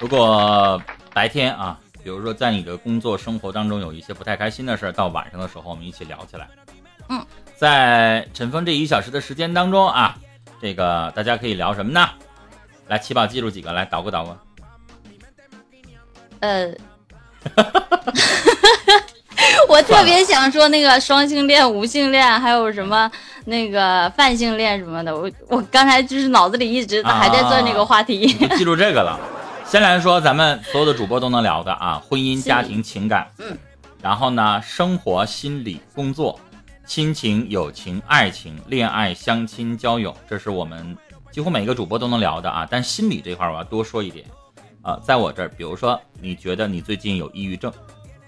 如果白天啊，比如说在你的工作生活当中有一些不太开心的事儿，到晚上的时候我们一起聊起来。嗯，在陈峰这一小时的时间当中啊，这个大家可以聊什么呢？来，七宝记住几个，来捣鼓捣鼓。呃，我特别想说那个双性恋、无性恋，还有什么那个泛性恋什么的。我我刚才就是脑子里一直还在转这个话题。你记住这个了。先来说咱们所有的主播都能聊的啊，婚姻、家庭、情感，嗯，然后呢，生活、心理、工作、亲情、友情、爱情、恋爱、相亲、交友，这是我们几乎每一个主播都能聊的啊。但心理这块儿我要多说一点啊，在我这儿，比如说你觉得你最近有抑郁症、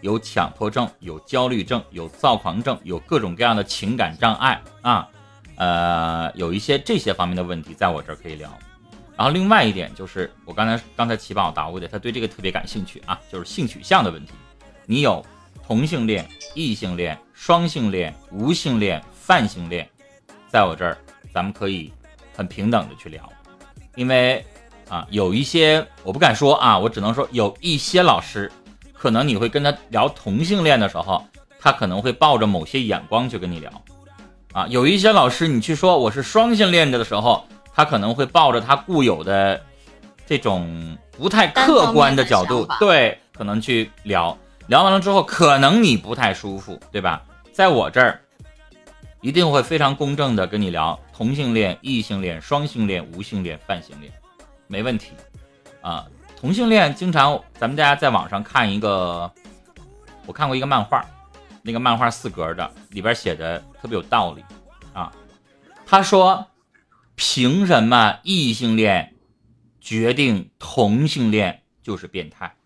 有强迫症、有焦虑症、有躁狂症、有各种各样的情感障碍啊，呃，有一些这些方面的问题，在我这儿可以聊。然后另外一点就是，我刚才刚才齐宝答过的，他对这个特别感兴趣啊，就是性取向的问题。你有同性恋、异性恋、双性恋、无性恋、泛性恋，在我这儿咱们可以很平等的去聊，因为啊，有一些我不敢说啊，我只能说有一些老师，可能你会跟他聊同性恋的时候，他可能会抱着某些眼光去跟你聊，啊，有一些老师你去说我是双性恋的时候。他可能会抱着他固有的这种不太客观的角度，对，可能去聊聊完了之后，可能你不太舒服，对吧？在我这儿，一定会非常公正的跟你聊同性恋、异性恋、双性恋、无性恋、泛性恋，没问题啊。同性恋经常咱们大家在网上看一个，我看过一个漫画，那个漫画四格的，里边写的特别有道理啊。他说。凭什么异性恋决定同性恋就是变态？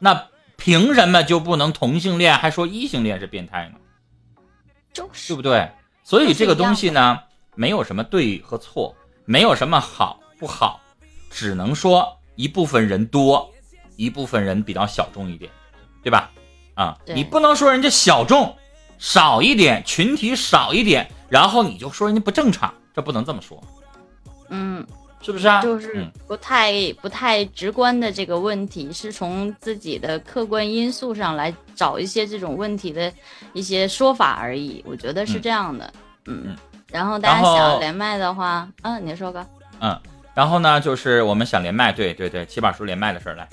那凭什么就不能同性恋还说异性恋是变态呢？就是对不对？所以这个东西呢，没有什么对和错，没有什么好不好，只能说一部分人多，一部分人比较小众一点，对吧？啊，你不能说人家小众少一点，群体少一点，然后你就说人家不正常。这不能这么说，嗯，是不是啊？就是不太不太直观的这个问题，是从自己的客观因素上来找一些这种问题的一些说法而已。我觉得是这样的，嗯。然后大家想连麦的话，嗯，你说个，嗯。然后呢，就是我们想连麦，对对对，七宝叔连麦的事儿来。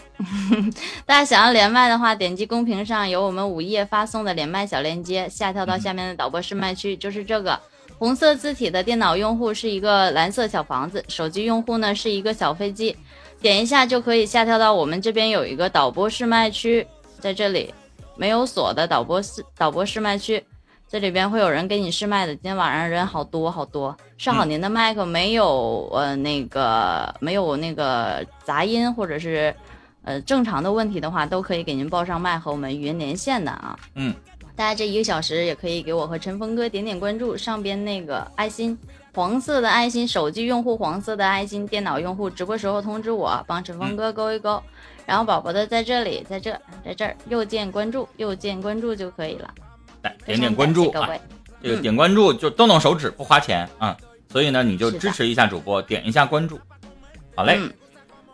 大家想要连麦的话，点击公屏上有我们午夜发送的连麦小链接，下跳到下面的导播试麦区，就是这个。红色字体的电脑用户是一个蓝色小房子，手机用户呢是一个小飞机，点一下就可以下跳到我们这边有一个导播试麦区，在这里没有锁的导播试导播试麦区，这里边会有人给你试麦的。今天晚上人好多好多，试好您的麦克没有？呃，那个没有那个杂音或者是呃正常的问题的话，都可以给您报上麦和我们语音连线的啊。嗯。大家这一个小时也可以给我和陈峰哥点点关注，上边那个爱心，黄色的爱心，手机用户黄色的爱心，电脑用户直播时候通知我，帮陈峰哥勾一勾。然后宝宝的在这里，在这，在这儿右键关注，右键关注就可以了。来点点关注啊，这个点关注就动动手指不花钱啊，所以呢你就支持一下主播，点一下关注，好嘞。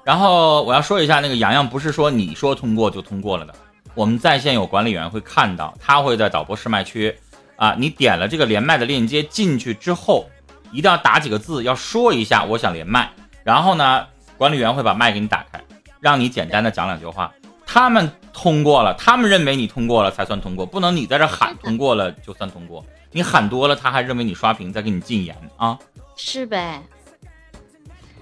然后我要说一下，那个洋洋不是说你说通过就通过了的。我们在线有管理员会看到，他会在导播试麦区，啊，你点了这个连麦的链接进去之后，一定要打几个字，要说一下我想连麦，然后呢，管理员会把麦给你打开，让你简单的讲两句话。他们通过了，他们认为你通过了才算通过，不能你在这喊通过了就算通过，你喊多了他还认为你刷屏，再给你禁言啊。是呗。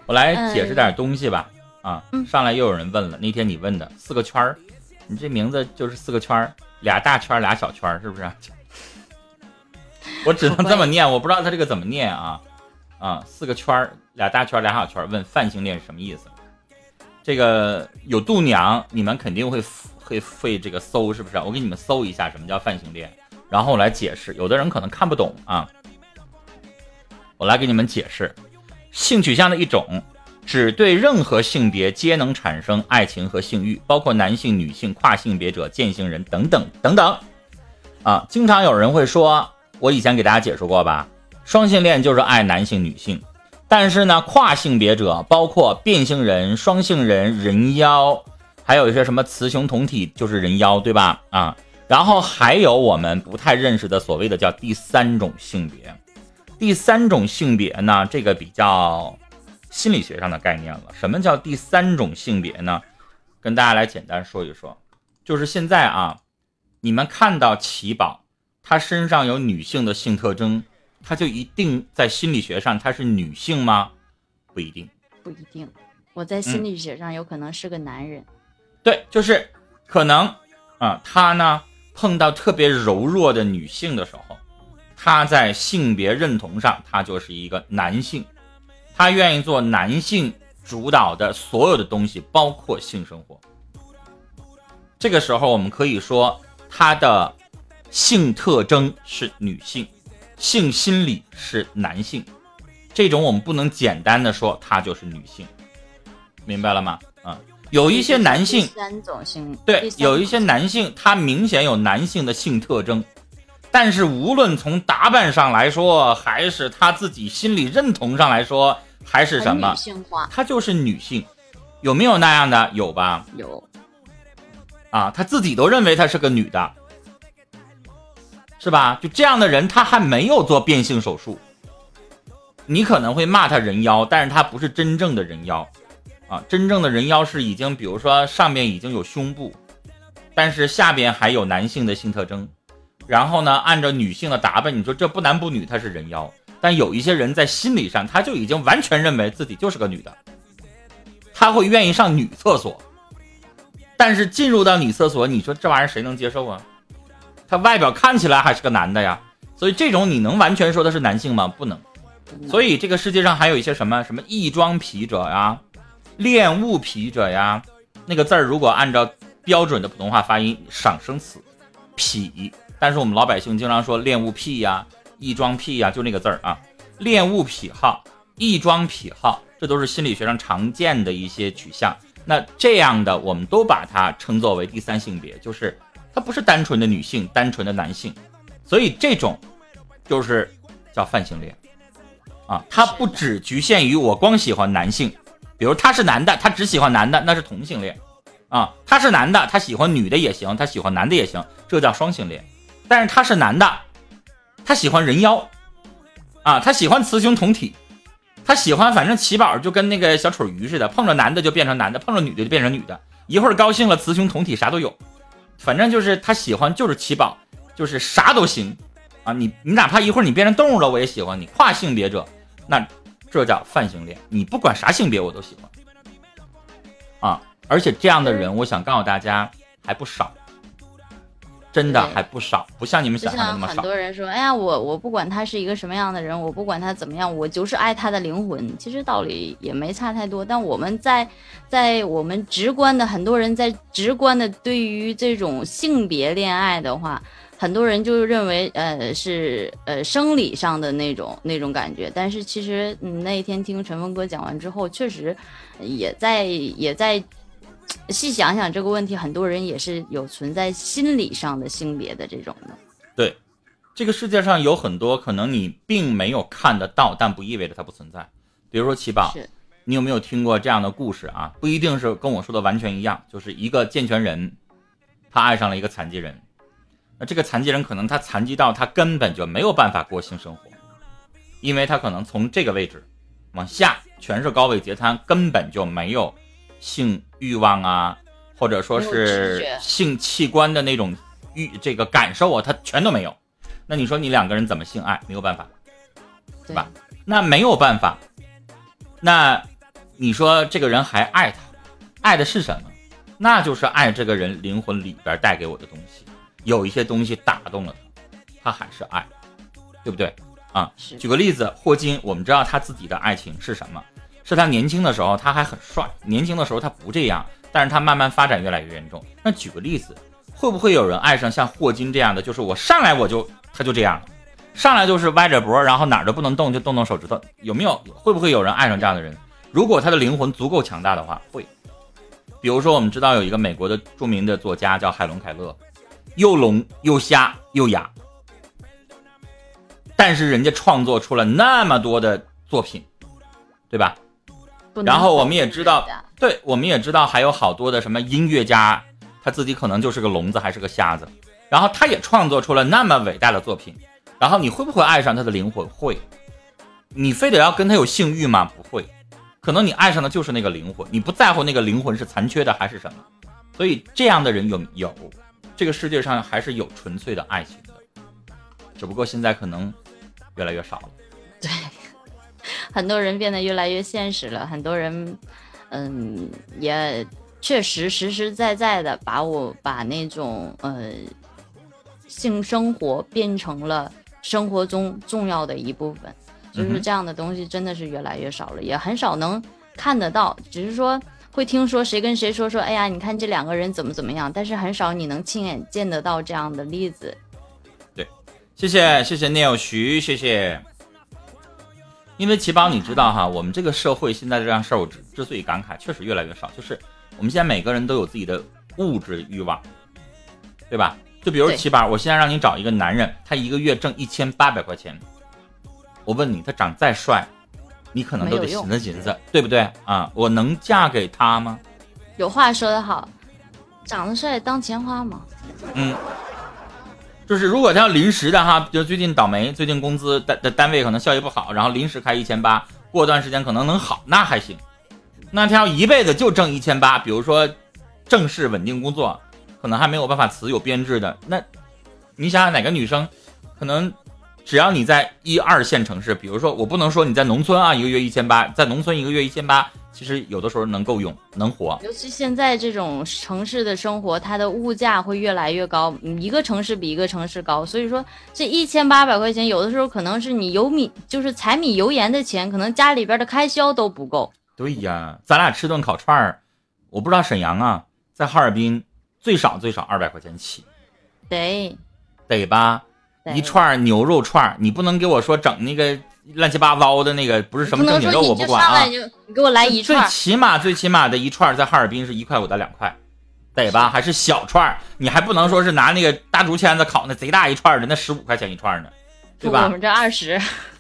我来解释点东西吧，啊，上来又有人问了，那天你问的四个圈儿。你这名字就是四个圈儿，俩大圈儿，俩小圈儿，是不是？我只能这么念，我不知道他这个怎么念啊啊！四个圈儿，俩大圈儿，俩小圈儿。问泛性恋是什么意思？这个有度娘，你们肯定会会会这个搜，是不是？我给你们搜一下什么叫泛性恋，然后我来解释。有的人可能看不懂啊，我来给你们解释，性取向的一种。只对任何性别皆能产生爱情和性欲，包括男性、女性、跨性别者、渐性人等等等等。啊，经常有人会说，我以前给大家解释过吧，双性恋就是爱男性、女性，但是呢，跨性别者包括变性人、双性人、人妖，还有一些什么雌雄同体，就是人妖，对吧？啊，然后还有我们不太认识的所谓的叫第三种性别。第三种性别呢，这个比较心理学上的概念了。什么叫第三种性别呢？跟大家来简单说一说，就是现在啊，你们看到奇宝，他身上有女性的性特征。他就一定在心理学上他是女性吗？不一定，不一定。我在心理学上有可能是个男人。对，就是可能啊，他呢碰到特别柔弱的女性的时候，他在性别认同上他就是一个男性，他愿意做男性主导的所有的东西，包括性生活。这个时候我们可以说他的性特征是女性。性心理是男性，这种我们不能简单的说他就是女性，明白了吗？啊，有一些男性三种性对，有一些男性他明显有男性的性特征，但是无论从打扮上来说，还是他自己心理认同上来说，还是什么，女性化，她就是女性，有没有那样的？有吧？有，啊，她自己都认为她是个女的。是吧？就这样的人，她还没有做变性手术。你可能会骂她人妖，但是她不是真正的人妖，啊，真正的人妖是已经，比如说上面已经有胸部，但是下边还有男性的性特征，然后呢，按照女性的打扮，你说这不男不女，她是人妖。但有一些人在心理上，他就已经完全认为自己就是个女的，他会愿意上女厕所，但是进入到女厕所，你说这玩意儿谁能接受啊？他外表看起来还是个男的呀，所以这种你能完全说他是男性吗？不能。所以这个世界上还有一些什么？什么异装癖者呀、恋物癖者呀，那个字儿如果按照标准的普通话发音，赏声词，癖。但是我们老百姓经常说恋物癖呀、异装癖呀，就那个字儿啊，恋物癖好、异装癖好，这都是心理学上常见的一些取向。那这样的，我们都把它称作为第三性别，就是。他不是单纯的女性，单纯的男性，所以这种就是叫泛性恋啊。他不只局限于我光喜欢男性，比如他是男的，他只喜欢男的，那是同性恋啊。他是男的，他喜欢女的也行，他喜欢男的也行，这叫双性恋。但是他是男的，他喜欢人妖啊，他喜欢雌雄同体，他喜欢反正奇宝就跟那个小丑鱼似的，碰着男的就变成男的，碰着女的就变成女的，一会儿高兴了雌雄同体啥都有。反正就是他喜欢，就是奇宝，就是啥都行，啊，你你哪怕一会儿你变成动物了，我也喜欢你。跨性别者，那这叫泛性恋，你不管啥性别我都喜欢，啊，而且这样的人，我想告诉大家还不少。真的还不少，不像你们想象的那么少。很多人说：“哎呀，我我不管他是一个什么样的人，我不管他怎么样，我就是爱他的灵魂。”其实道理也没差太多。但我们在在我们直观的，很多人在直观的对于这种性别恋爱的话，很多人就认为呃是呃生理上的那种那种感觉。但是其实那一天听陈峰哥讲完之后，确实也在也在。细想想这个问题，很多人也是有存在心理上的性别的这种的。对，这个世界上有很多可能你并没有看得到，但不意味着它不存在。比如说奇宝，你有没有听过这样的故事啊？不一定是跟我说的完全一样，就是一个健全人，他爱上了一个残疾人。那这个残疾人可能他残疾到他根本就没有办法过性生活，因为他可能从这个位置往下全是高位截瘫，根本就没有。性欲望啊，或者说是性器官的那种欲这个感受啊，他全都没有。那你说你两个人怎么性爱？没有办法，对吧？那没有办法。那你说这个人还爱他，爱的是什么？那就是爱这个人灵魂里边带给我的东西。有一些东西打动了他，他还是爱，对不对？啊，举个例子，霍金，我们知道他自己的爱情是什么？是他年轻的时候，他还很帅。年轻的时候他不这样，但是他慢慢发展越来越严重。那举个例子，会不会有人爱上像霍金这样的？就是我上来我就他就这样，上来就是歪着脖，然后哪儿都不能动，就动动手指头。有没有？会不会有人爱上这样的人？如果他的灵魂足够强大的话，会。比如说，我们知道有一个美国的著名的作家叫海伦·凯勒，又聋又瞎又哑，但是人家创作出了那么多的作品。对吧？然后我们也知道对，我们也知道还有好多的什么音乐家，他自己可能就是个聋子，还是个瞎子，然后他也创作出了那么伟大的作品，然后你会不会爱上他的灵魂？会。你非得要跟他有性欲吗？不会。可能你爱上的就是那个灵魂，你不在乎那个灵魂是残缺的还是什么。所以这样的人有有，这个世界上还是有纯粹的爱情的，只不过现在可能越来越少了。很多人变得越来越现实了，很多人，嗯，也确实实实在在的把我把那种呃性生活变成了生活中重要的一部分，就是这样的东西真的是越来越少了，也很少能看得到，只是说。会听说谁跟谁说说，哎呀，你看这两个人怎么怎么样，但是很少你能亲眼见得到这样的例子。对谢谢谢谢 Neil 徐，谢谢。因为奇宝，你知道哈，我们这个社会现在这样事儿，我之之所以感慨，确实越来越少。就是我们现在每个人都有自己的物质欲望，对吧？就比如对奇宝，我现在让你找一个男人，他一个月挣一千八百块钱，我问你，他长再帅，你可能都得寻思寻思，对不对啊？我能嫁给他吗？有话说得好，长得帅当钱花嘛。嗯，就是如果他要临时的哈，就最近倒霉，最近工资单单单位可能效益不好，然后临时开一千八，过段时间可能能好，那还行。那他要一辈子就挣一千八，比如说正式稳定工作，可能还没有办法辞有编制的，那你想想哪个女生，可能只要你在一二线城市，比如说我不能说你在农村啊，一个月一千八，在农村一个月一千八，其实有的时候能够用，能活。尤其现在这种城市的生活，它的物价会越来越高，嗯一个城市比一个城市高，所以说这一千八百块钱，有的时候可能是你油米就是柴米油盐的钱，可能家里边的开销都不够。对呀，咱俩吃顿烤串儿，我不知道沈阳啊，在哈尔滨最少最少二百块钱起，得，得吧？对一串牛肉串，你不能给我说整那个乱七八糟的那个，不是什么正经肉，我不管啊你给我来一串，最起码最起码的一串在哈尔滨是一块五到两块，得吧？还是小串儿，你还不能说是拿那个大竹签子烤那贼大一串的，那十五块钱一串呢，对吧？我们这二十，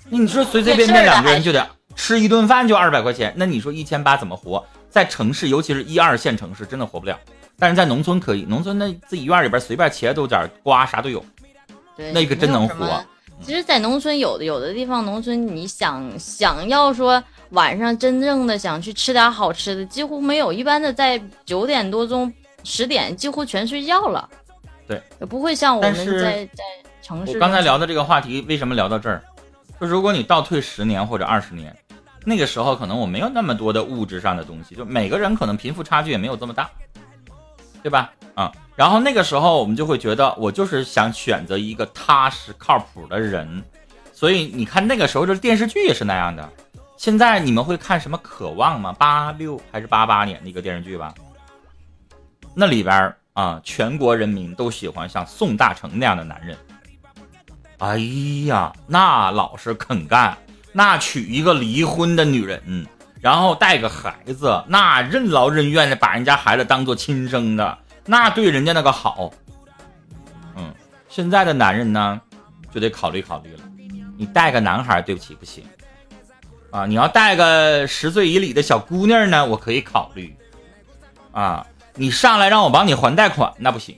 那你说随随便 便两个人就得吃一顿饭就二百块钱，那你说一千八怎么活？在城市，尤其是一二线城市，真的活不了。但是在农村可以，农村那自己院里边随便茄豆角、瓜啥都有。对，那个真能活。其实，在农村有的有的地方，农村你想想要说晚上真正的想去吃点好吃的，几乎没有。一般的在九点多钟、十点几乎全睡觉了。对，也不会像我们在在城市。我刚才聊的这个话题为什么聊到这儿？就如果你倒退十年或者二十年，那个时候可能我没有那么多的物质上的东西，就每个人可能贫富差距也没有这么大，对吧？啊、然后那个时候我们就会觉得，我就是想选择一个踏实靠谱的人，所以你看那个时候的电视剧也是那样的。现在你们会看什么《渴望》吗？八六还是八八年的一个电视剧吧？那里边啊，全国人民都喜欢像宋大成那样的男人。哎呀，那老实肯干，那娶一个离婚的女人，然后带个孩子，那任劳任怨的把人家孩子当做亲生的，那对人家那个好。嗯，现在的男人呢，就得考虑考虑了。你带个男孩，对不起，不行。啊，你要带个十岁以里的小姑娘呢，我可以考虑。啊，你上来让我帮你还贷款，那不行，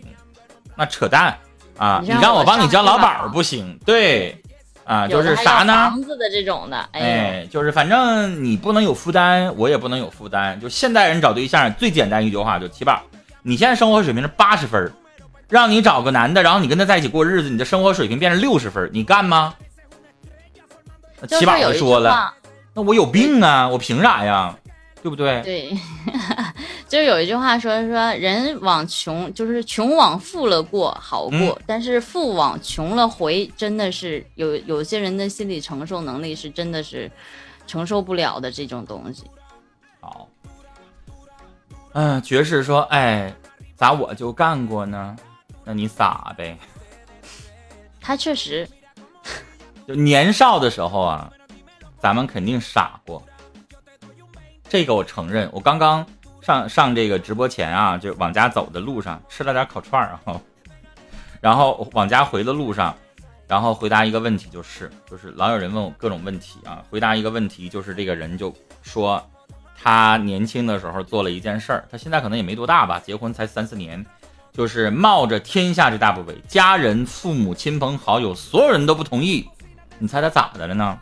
那扯淡啊！你让我帮你交劳保不行，对，啊，就是啥呢？房子的这种的，哎，就是反正你不能有负担，我也不能有负担。就现代人找对象最简单一句话，就七宝，你现在生活水平是八十分儿，让你找个男的，然后你跟他在一起过日子，你的生活水平变成六十分儿，你干吗？那就七宝是有一句就说了，那我有病啊，我凭啥呀？对不对？对，就是有一句话说说人往穷，就是穷往富了过好过，嗯但是富往穷了回，真的是有有些人的心理承受能力是真的是承受不了的这种东西。好，嗯，爵士说，哎，咋我就干过呢？那你傻呗。他确实就年少的时候啊，咱们肯定傻过，这个我承认。我刚刚上上这个直播前啊，就往家走的路上吃了点烤串儿啊，然后往家回的路上，然后回答一个问题，就是就是老有人问我各种问题啊，回答一个问题就是这个人就说，他年轻的时候做了一件事儿，他现在可能也没多大吧，结婚才三四年，就是冒着天下之大不韪，家人、父母亲朋好友所有人都不同意，你猜他咋的了呢？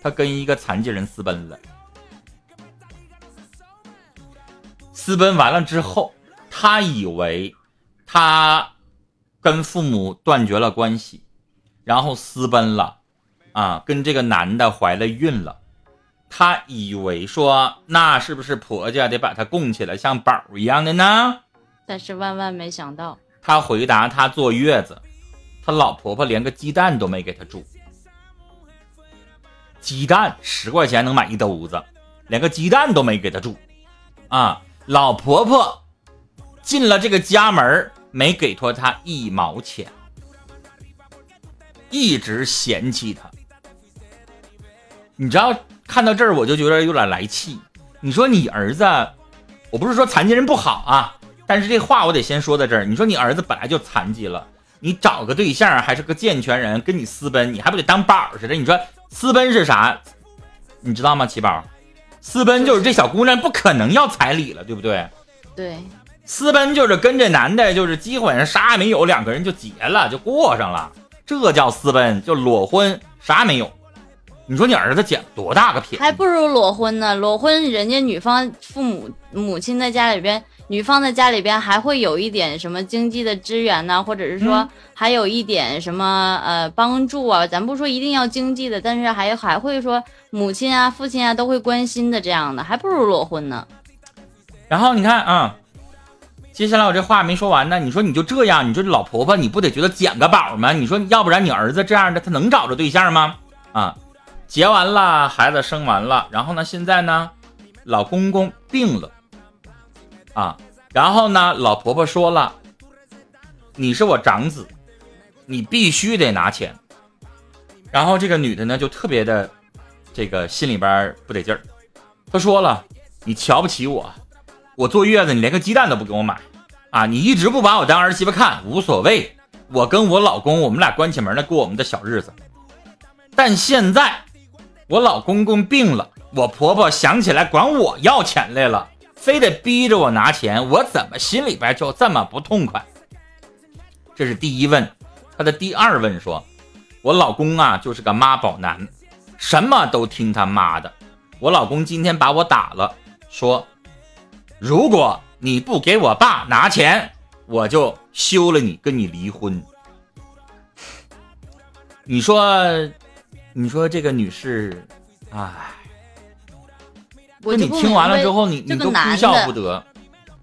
他跟一个残疾人私奔了，私奔完了之后，他以为他跟父母断绝了关系。然后私奔了，啊，跟这个男的怀了孕了，她以为说那是不是婆家得把她供起来像宝一样的呢？但是万万没想到，她回答她坐月子，她老婆婆连个鸡蛋都没给她煮，鸡蛋十块钱能买一兜子，连个鸡蛋都没给她煮，啊，老婆婆进了这个家门没给托她一毛钱。一直嫌弃他，你知道看到这儿我就觉得有点来气。你说你儿子，我不是说残疾人不好啊，但是这话我得先说在这儿。你说你儿子本来就残疾了，你找个对象还是个健全人，跟你私奔，你还不得当宝似的？你说私奔是啥？你知道吗？七宝，私奔就是这小姑娘不可能要彩礼了，对不对？对，私奔就是跟这男的，就是基本上啥也没有，两个人就结了，就过上了。这叫私奔，就裸婚，啥也没有。你说你儿子捡多大个便宜？还不如裸婚呢。裸婚，人家女方父母母亲在家里边，女方在家里边还会有一点什么经济的支援呢，或者是说还有一点什么呃帮助啊。咱不说一定要经济的，但是还还会说母亲啊、父亲啊都会关心的这样的，还不如裸婚呢。然后你看啊。接下来我这话没说完呢，你说你就这样，你说这老婆婆你不得觉得捡个宝吗？你说要不然你儿子这样的他能找着对象吗？啊，结完了，孩子生完了，然后呢，现在呢，老公公病了，啊，然后呢，老婆婆说了，你是我长子，你必须得拿钱。然后这个女的呢就特别的，这个心里边不得劲儿，她说了，你瞧不起我。我坐月子，你连个鸡蛋都不给我买，啊！你一直不把我当儿媳妇看，无所谓。我跟我老公，我们俩关起门来过我们的小日子。但现在我老公公病了，我婆婆想起来管我要钱来了，非得逼着我拿钱，我怎么心里边就这么不痛快？这是第一问。他的第二问说：“我老公啊，就是个妈宝男，什么都听他妈的。我老公今天把我打了，说。”如果你不给我爸拿钱，我就休了你，跟你离婚。你说，你说这个女士，哎，你听完了之后，你你都哭笑不得。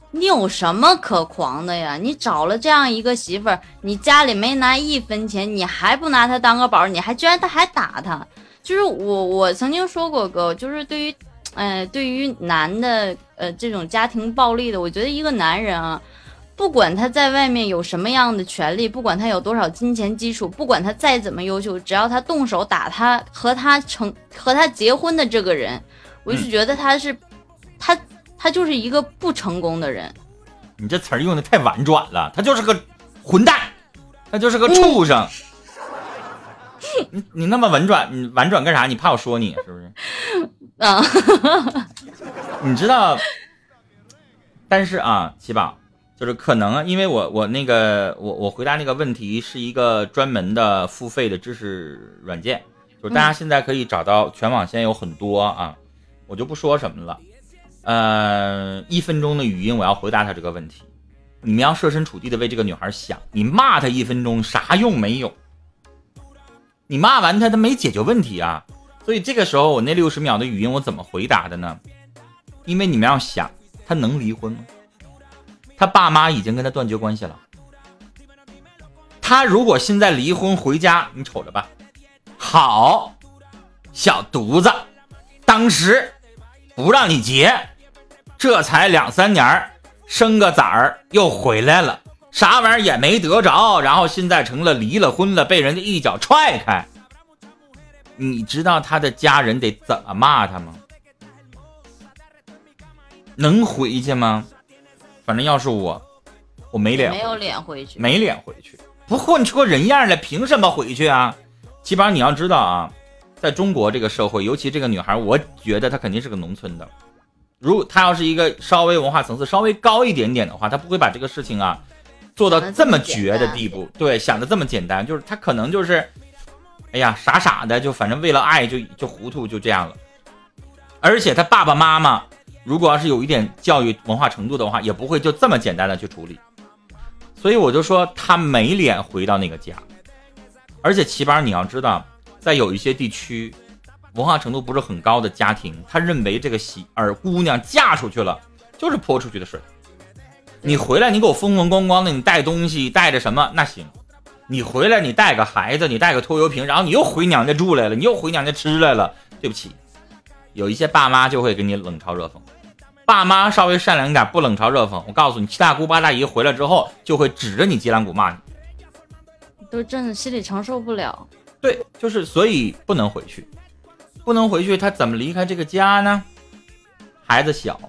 你有什么可狂的呀？你找了这样一个媳妇儿，你家里没拿一分钱，你还不拿她当个宝？你还居然他还打她？就是我，我曾经说过哥，就是对于。哎，对于男的，呃，这种家庭暴力的，我觉得一个男人啊，不管他在外面有什么样的权利，不管他有多少金钱基础，不管他再怎么优秀，只要他动手打他和他成和他结婚的这个人，我就觉得他是，他他就是一个不成功的人。你这词儿用的太婉转了，他就是个混蛋，他就是个畜生。你你那么婉转，你婉转干啥？你怕我说你是不是？啊，你知道，但是啊，七宝就是可能，因为我我那个我我回答那个问题是一个专门的付费的知识软件，就是大家现在可以找到全网现在有很多啊，我就不说什么了。呃，一分钟的语音我要回答他这个问题，你们要设身处地的为这个女孩想，你骂她一分钟啥用没有？你骂完他，他没解决问题啊。所以这个时候，我那六十秒的语音我怎么回答的呢？因为你们要想，他能离婚吗？他爸妈已经跟他断绝关系了。他如果现在离婚回家，你瞅着吧。好，小犊子，当时不让你结，这才两三年生个崽儿又回来了，啥玩意儿也没得着，然后现在成了离了婚了，被人家一脚踹开。你知道他的家人得怎么骂他吗？能回去吗？反正要是我，我没脸，没有脸回去，没脸回去不混出个人样来，凭什么回去啊？基本上你要知道啊，在中国这个社会，尤其这个女孩，我觉得她肯定是个农村的。如果她要是一个稍微文化层次稍微高一点点的话，她不会把这个事情啊做到这么绝的地步。对，想的这么简单，就是她可能就是，哎呀，傻傻的，就反正为了爱就就糊涂就这样了。而且她爸爸妈妈如果要是有一点教育文化程度的话，也不会就这么简单的去处理。所以我就说他没脸回到那个家。而且齐班，你要知道，在有一些地区，文化程度不是很高的家庭，他认为这个媳儿姑娘嫁出去了就是泼出去的水。你回来，你给我风风光光的，你带东西带着什么那行？你回来，你带个孩子，你带个拖油瓶，然后你又回娘家住来了，你又回娘家吃来了。对不起，有一些爸妈就会给你冷嘲热讽。爸妈稍微善良一点，不冷嘲热讽。我告诉你，七大姑八大姨回来之后，就会指着你脊梁骨骂你。都真的心里承受不了，对，就是所以不能回去，不能回去，他怎么离开这个家呢？孩子小，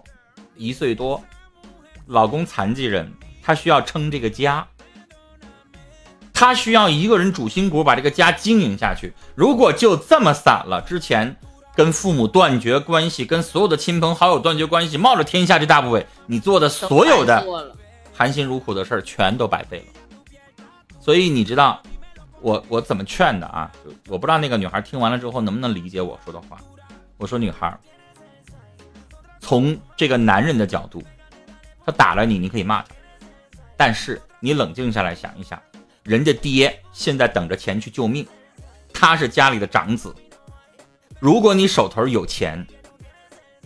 一岁多，老公残疾人，他需要撑这个家，他需要一个人主心骨把这个家经营下去。如果就这么散了，之前跟父母断绝关系，跟所有的亲朋好友断绝关系，冒着天下之大不韪，你做的所有的含辛茹苦的事儿，全都白费了。所以你知道，我我怎么劝的啊？我不知道那个女孩听完了之后能不能理解我说的话。我说女孩，从这个男人的角度，他打了你，你可以骂他，但是你冷静下来想一想，人家爹现在等着钱去救命，他是家里的长子，如果你手头有钱，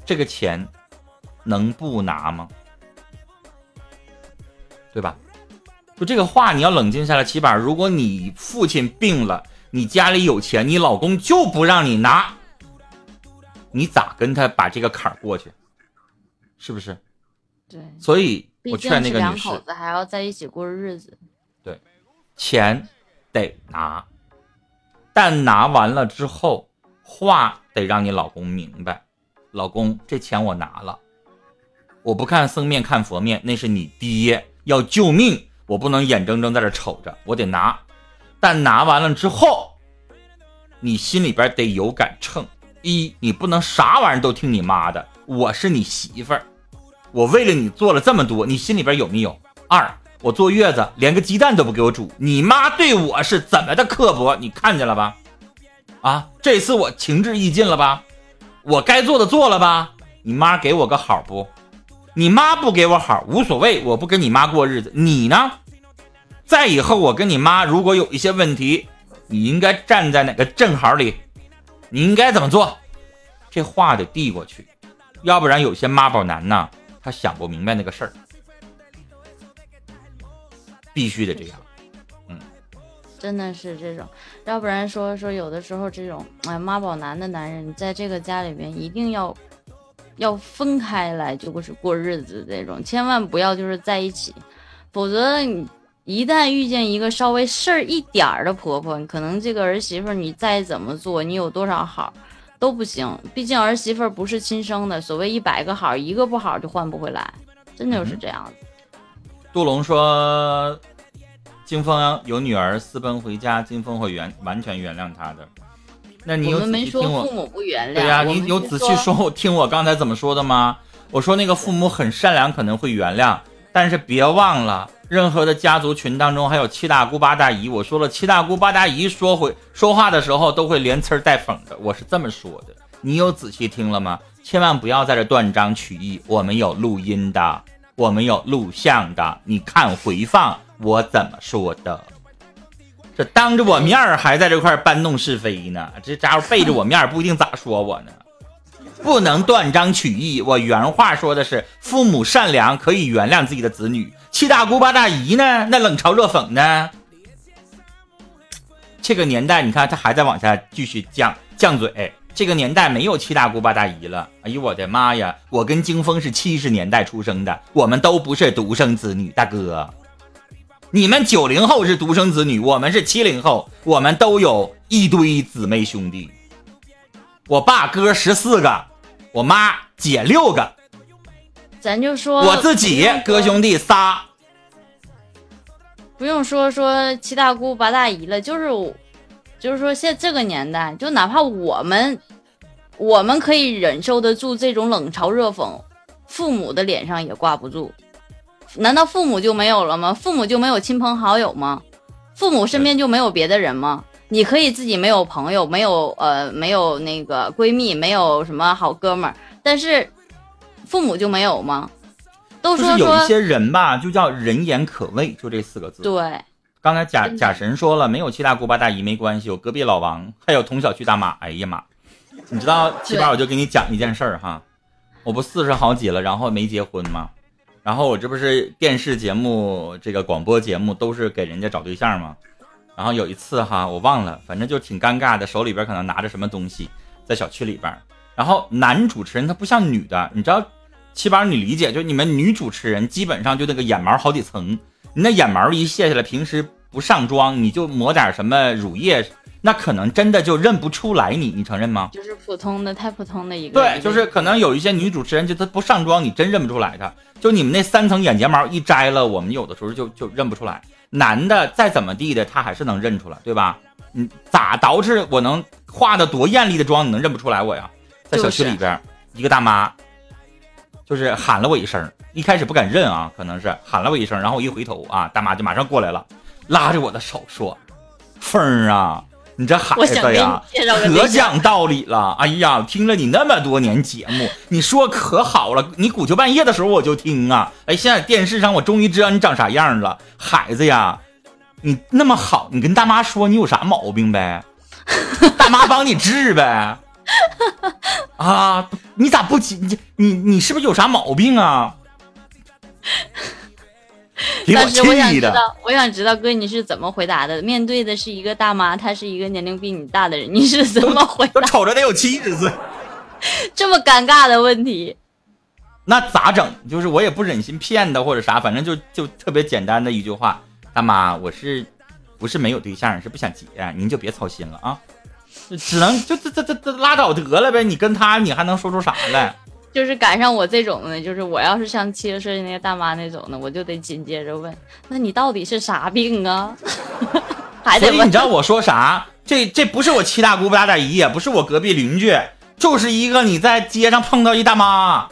这个钱能不拿吗？对吧？就这个话，你要冷静下来。起码，如果你父亲病了，你家里有钱，你老公就不让你拿，你咋跟他把这个坎儿过去？是不是？对。所以我劝那个女士，两口子还要在一起过日子。对，钱得拿，但拿完了之后，话得让你老公明白。老公，这钱我拿了，我不看僧面看佛面，那是你爹要救命。我不能眼睁睁在这瞅着，我得拿，但拿完了之后，你心里边得有杆秤。一，你不能啥玩意儿都听你妈的，我是你媳妇儿，我为了你做了这么多，你心里边有没有？二，我坐月子连个鸡蛋都不给我煮，你妈对我是怎么的刻薄，你看见了吧？啊，这次我情至意尽了吧？我该做的做了吧？你妈给我个好不？你妈不给我好无所谓，我不跟你妈过日子。你呢？再以后我跟你妈如果有一些问题，你应该站在哪个正好里？你应该怎么做？这话得递过去，要不然有些妈宝男呢，他想不明白那个事儿。必须得这样，真的是这种，要不然说说有的时候这种哎妈宝男的男人，在这个家里面一定要。要分开来就是过日子这种，千万不要就是在一起，否则你一旦遇见一个稍微事儿一点儿的婆婆，可能这个儿媳妇你再怎么做，你有多少好都不行。毕竟儿媳妇不是亲生的，所谓一百个好，一个不好就换不回来，真的就是这样子。杜龙说，金峰有女儿私奔回家，金峰会原完全原谅他的。那你有仔细听我？对呀，你有仔细说我听我刚才怎么说的吗？我说那个父母很善良，可能会原谅，但是别忘了，任何的家族群当中还有七大姑八大姨。我说了，七大姑八大姨说回说话的时候都会连呲带讽的，我是这么说的。你有仔细听了吗？千万不要在这断章取义。我们有录音的，我们有录像的，你看回放我怎么说的。这当着我面儿还在这块搬弄是非呢，这家伙背着我面儿不一定咋说我呢，不能断章取义。我原话说的是，父母善良可以原谅自己的子女，七大姑八大姨呢，那冷嘲热讽呢。这个年代，你看他还在往下继续犟犟嘴。这个年代没有七大姑八大姨了。哎呦我的妈呀！我跟金峰是七十年代出生的，我们都不是独生子女，大哥。你们九零后是独生子女，我们是七零后，我们都有一堆姊妹兄弟。我爸哥十四个，我妈姐六个，咱就说我自己哥兄弟仨。不用说说七大姑八大姨了，就是就是说现这个年代，就哪怕我们我们可以忍受得住这种冷嘲热讽，父母的脸上也挂不住。难道父母就没有了吗？父母就没有亲朋好友吗？父母身边就没有别的人吗？你可以自己没有朋友，没有呃，没有那个闺蜜，没有什么好哥们儿，但是父母就没有吗？都说就是有一些人吧，就叫人言可畏，就这四个字。对，刚才贾贾神说了，没有七大姑八大姨没关系，有隔壁老王，还有同小区大妈。哎呀妈！你知道七八，我就给你讲一件事儿哈，我不四十好几了，然后没结婚嘛，然后我这不是电视节目、这个广播节目都是给人家找对象嘛，然后有一次哈，我忘了，反正就挺尴尬的，手里边可能拿着什么东西，在小区里边，然后男主持人他不像女的，你知道，七宝你理解，就你们女主持人基本上就那个眼毛好几层，你那眼毛一卸下来，平时不上妆，你就抹点什么乳液，那可能真的就认不出来你，你承认吗？就是普通的，太普通的一个。对，就是可能有一些女主持人就她不上妆，你真认不出来她。就你们那三层眼睫毛一摘了，我们有的时候就就认不出来。男的再怎么地的，他还是能认出来，对吧？你咋捯饬我能化的多艳丽的妆，你能认不出来我呀？在小区里边，一个大妈，就是喊了我一声，一开始不敢认啊，可能是喊了我一声，然后我一回头啊，大妈就马上过来了，拉着我的手说：“凤儿啊，你这孩子呀，可，讲道理了。哎呀，听了你那么多年节目，你说可好了。你鼓秋半夜的时候我就听啊。哎，现在电视上我终于知道你长啥样了，孩子呀，你那么好，你跟大妈说你有啥毛病呗，大妈帮你治呗。啊，你咋不急？你你你是不是有啥毛病啊？给但是我想。知道，我想知道哥你是怎么回答的？面对的是一个大妈，她是一个年龄比你大的人，你是怎么回都答瞅着得有七十岁。这么尴尬的问题？那咋整？就是我也不忍心骗她或者啥，反正就就特别简单的一句话：大妈，我是不是没有对象，是不想结，您就别操心了啊。只能就这这这这拉倒得了呗，你跟他你还能说出啥来？就是赶上我这种的，就是我要是像七十岁那个大妈那种的，我就得紧接着问：那你到底是啥病啊？还得问所以你知道我说啥？这这不是我七大姑八大姨，也不是我隔壁邻居，就是一个你在街上碰到一大妈，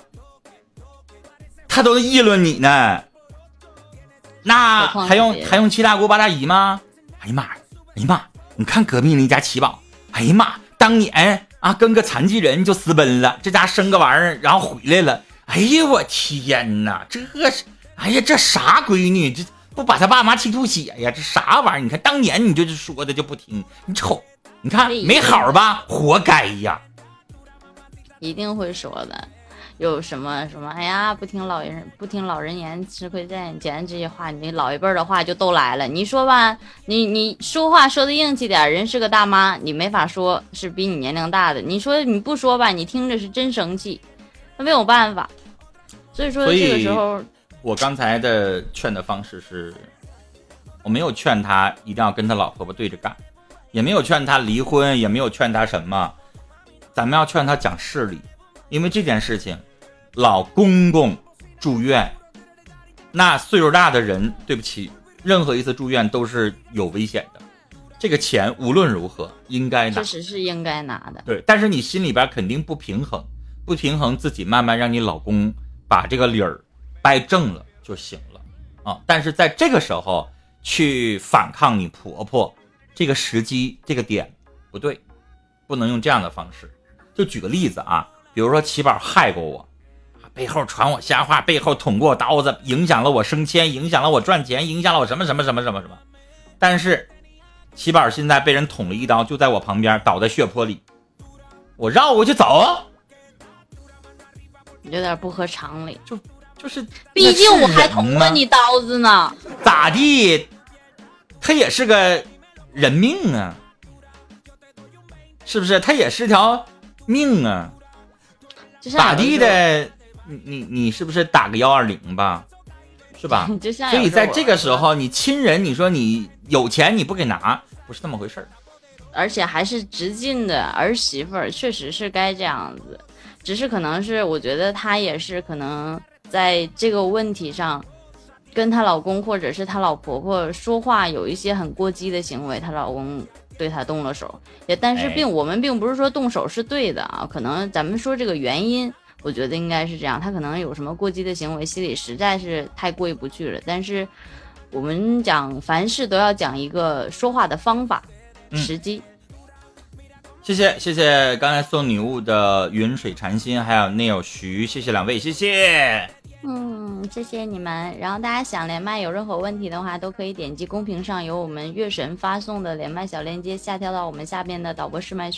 她都议论你呢。那还用还用七大姑八大姨吗？哎呀妈呀！哎呀妈！你看隔壁那家七宝，哎呀妈！当年啊跟个残疾人就私奔了，这家生个玩意儿，然后回来了。哎呀我天哪！这是哎呀这啥闺女？这不把他爸妈气吐血呀？这啥玩意儿？你看当年你就是说的就不听，你瞅，你看没好吧？活该呀！一定会说的。有什么什么？哎呀，不听老人不听老人言，吃亏在眼前。这些话，你老一辈的话就都来了。你说吧，你你说话说的硬气点，人是个大妈，你没法说是比你年龄大的。你说你不说吧，你听着是真生气，那没有办法。所以说这个时候，我刚才的劝的方式是，我没有劝他一定要跟他老婆婆对着干，也没有劝他离婚，也没有劝他什么，咱们要劝他讲事理，因为这件事情，老公公住院，那岁数大的人，对不起，任何一次住院都是有危险的，这个钱无论如何应该拿确，实是应该拿的。对，但是你心里边肯定不平衡，不平衡自己慢慢让你老公把这个理儿掰正了就行了啊。但是在这个时候去反抗你婆婆，这个时机这个点不对，不能用这样的方式。就举个例子啊，比如说齐宝害过我，背后传我瞎话，背后捅过我刀子，影响了我升迁，影响了我赚钱，影响了我什么什么什么什么什么。但是齐宝现在被人捅了一刀，就在我旁边倒在血泊里，我绕过去走，有点不合常理，就就是毕竟我还捅了了你刀子呢。咋地，他也是个人命啊，是不是？他也是条命啊，咋地的？你你你是不是打个幺二零吧？是吧 所以在这个时候，你亲人，你说你有钱你不给拿，不是那么回事儿。而且还是直进的儿媳妇儿，确实是该这样子。只是可能是我觉得她也是可能在这个问题上，跟她老公或者是她老婆婆说话有一些很过激的行为，她老公对他动了手，也但是哎并我们并不是说动手是对的啊，可能咱们说这个原因，我觉得应该是这样，他可能有什么过激的行为，心里实在是太过意不去了，但是我们讲凡事都要讲一个说话的方法，嗯时机。谢谢谢谢刚才送礼物的云水禅心，还有 Neil 徐，谢谢两位，谢谢。嗯，谢谢你们。然后大家想连麦有任何问题的话，都可以点击公屏上有我们月神发送的连麦小链接，下跳到我们下边的导播试麦区。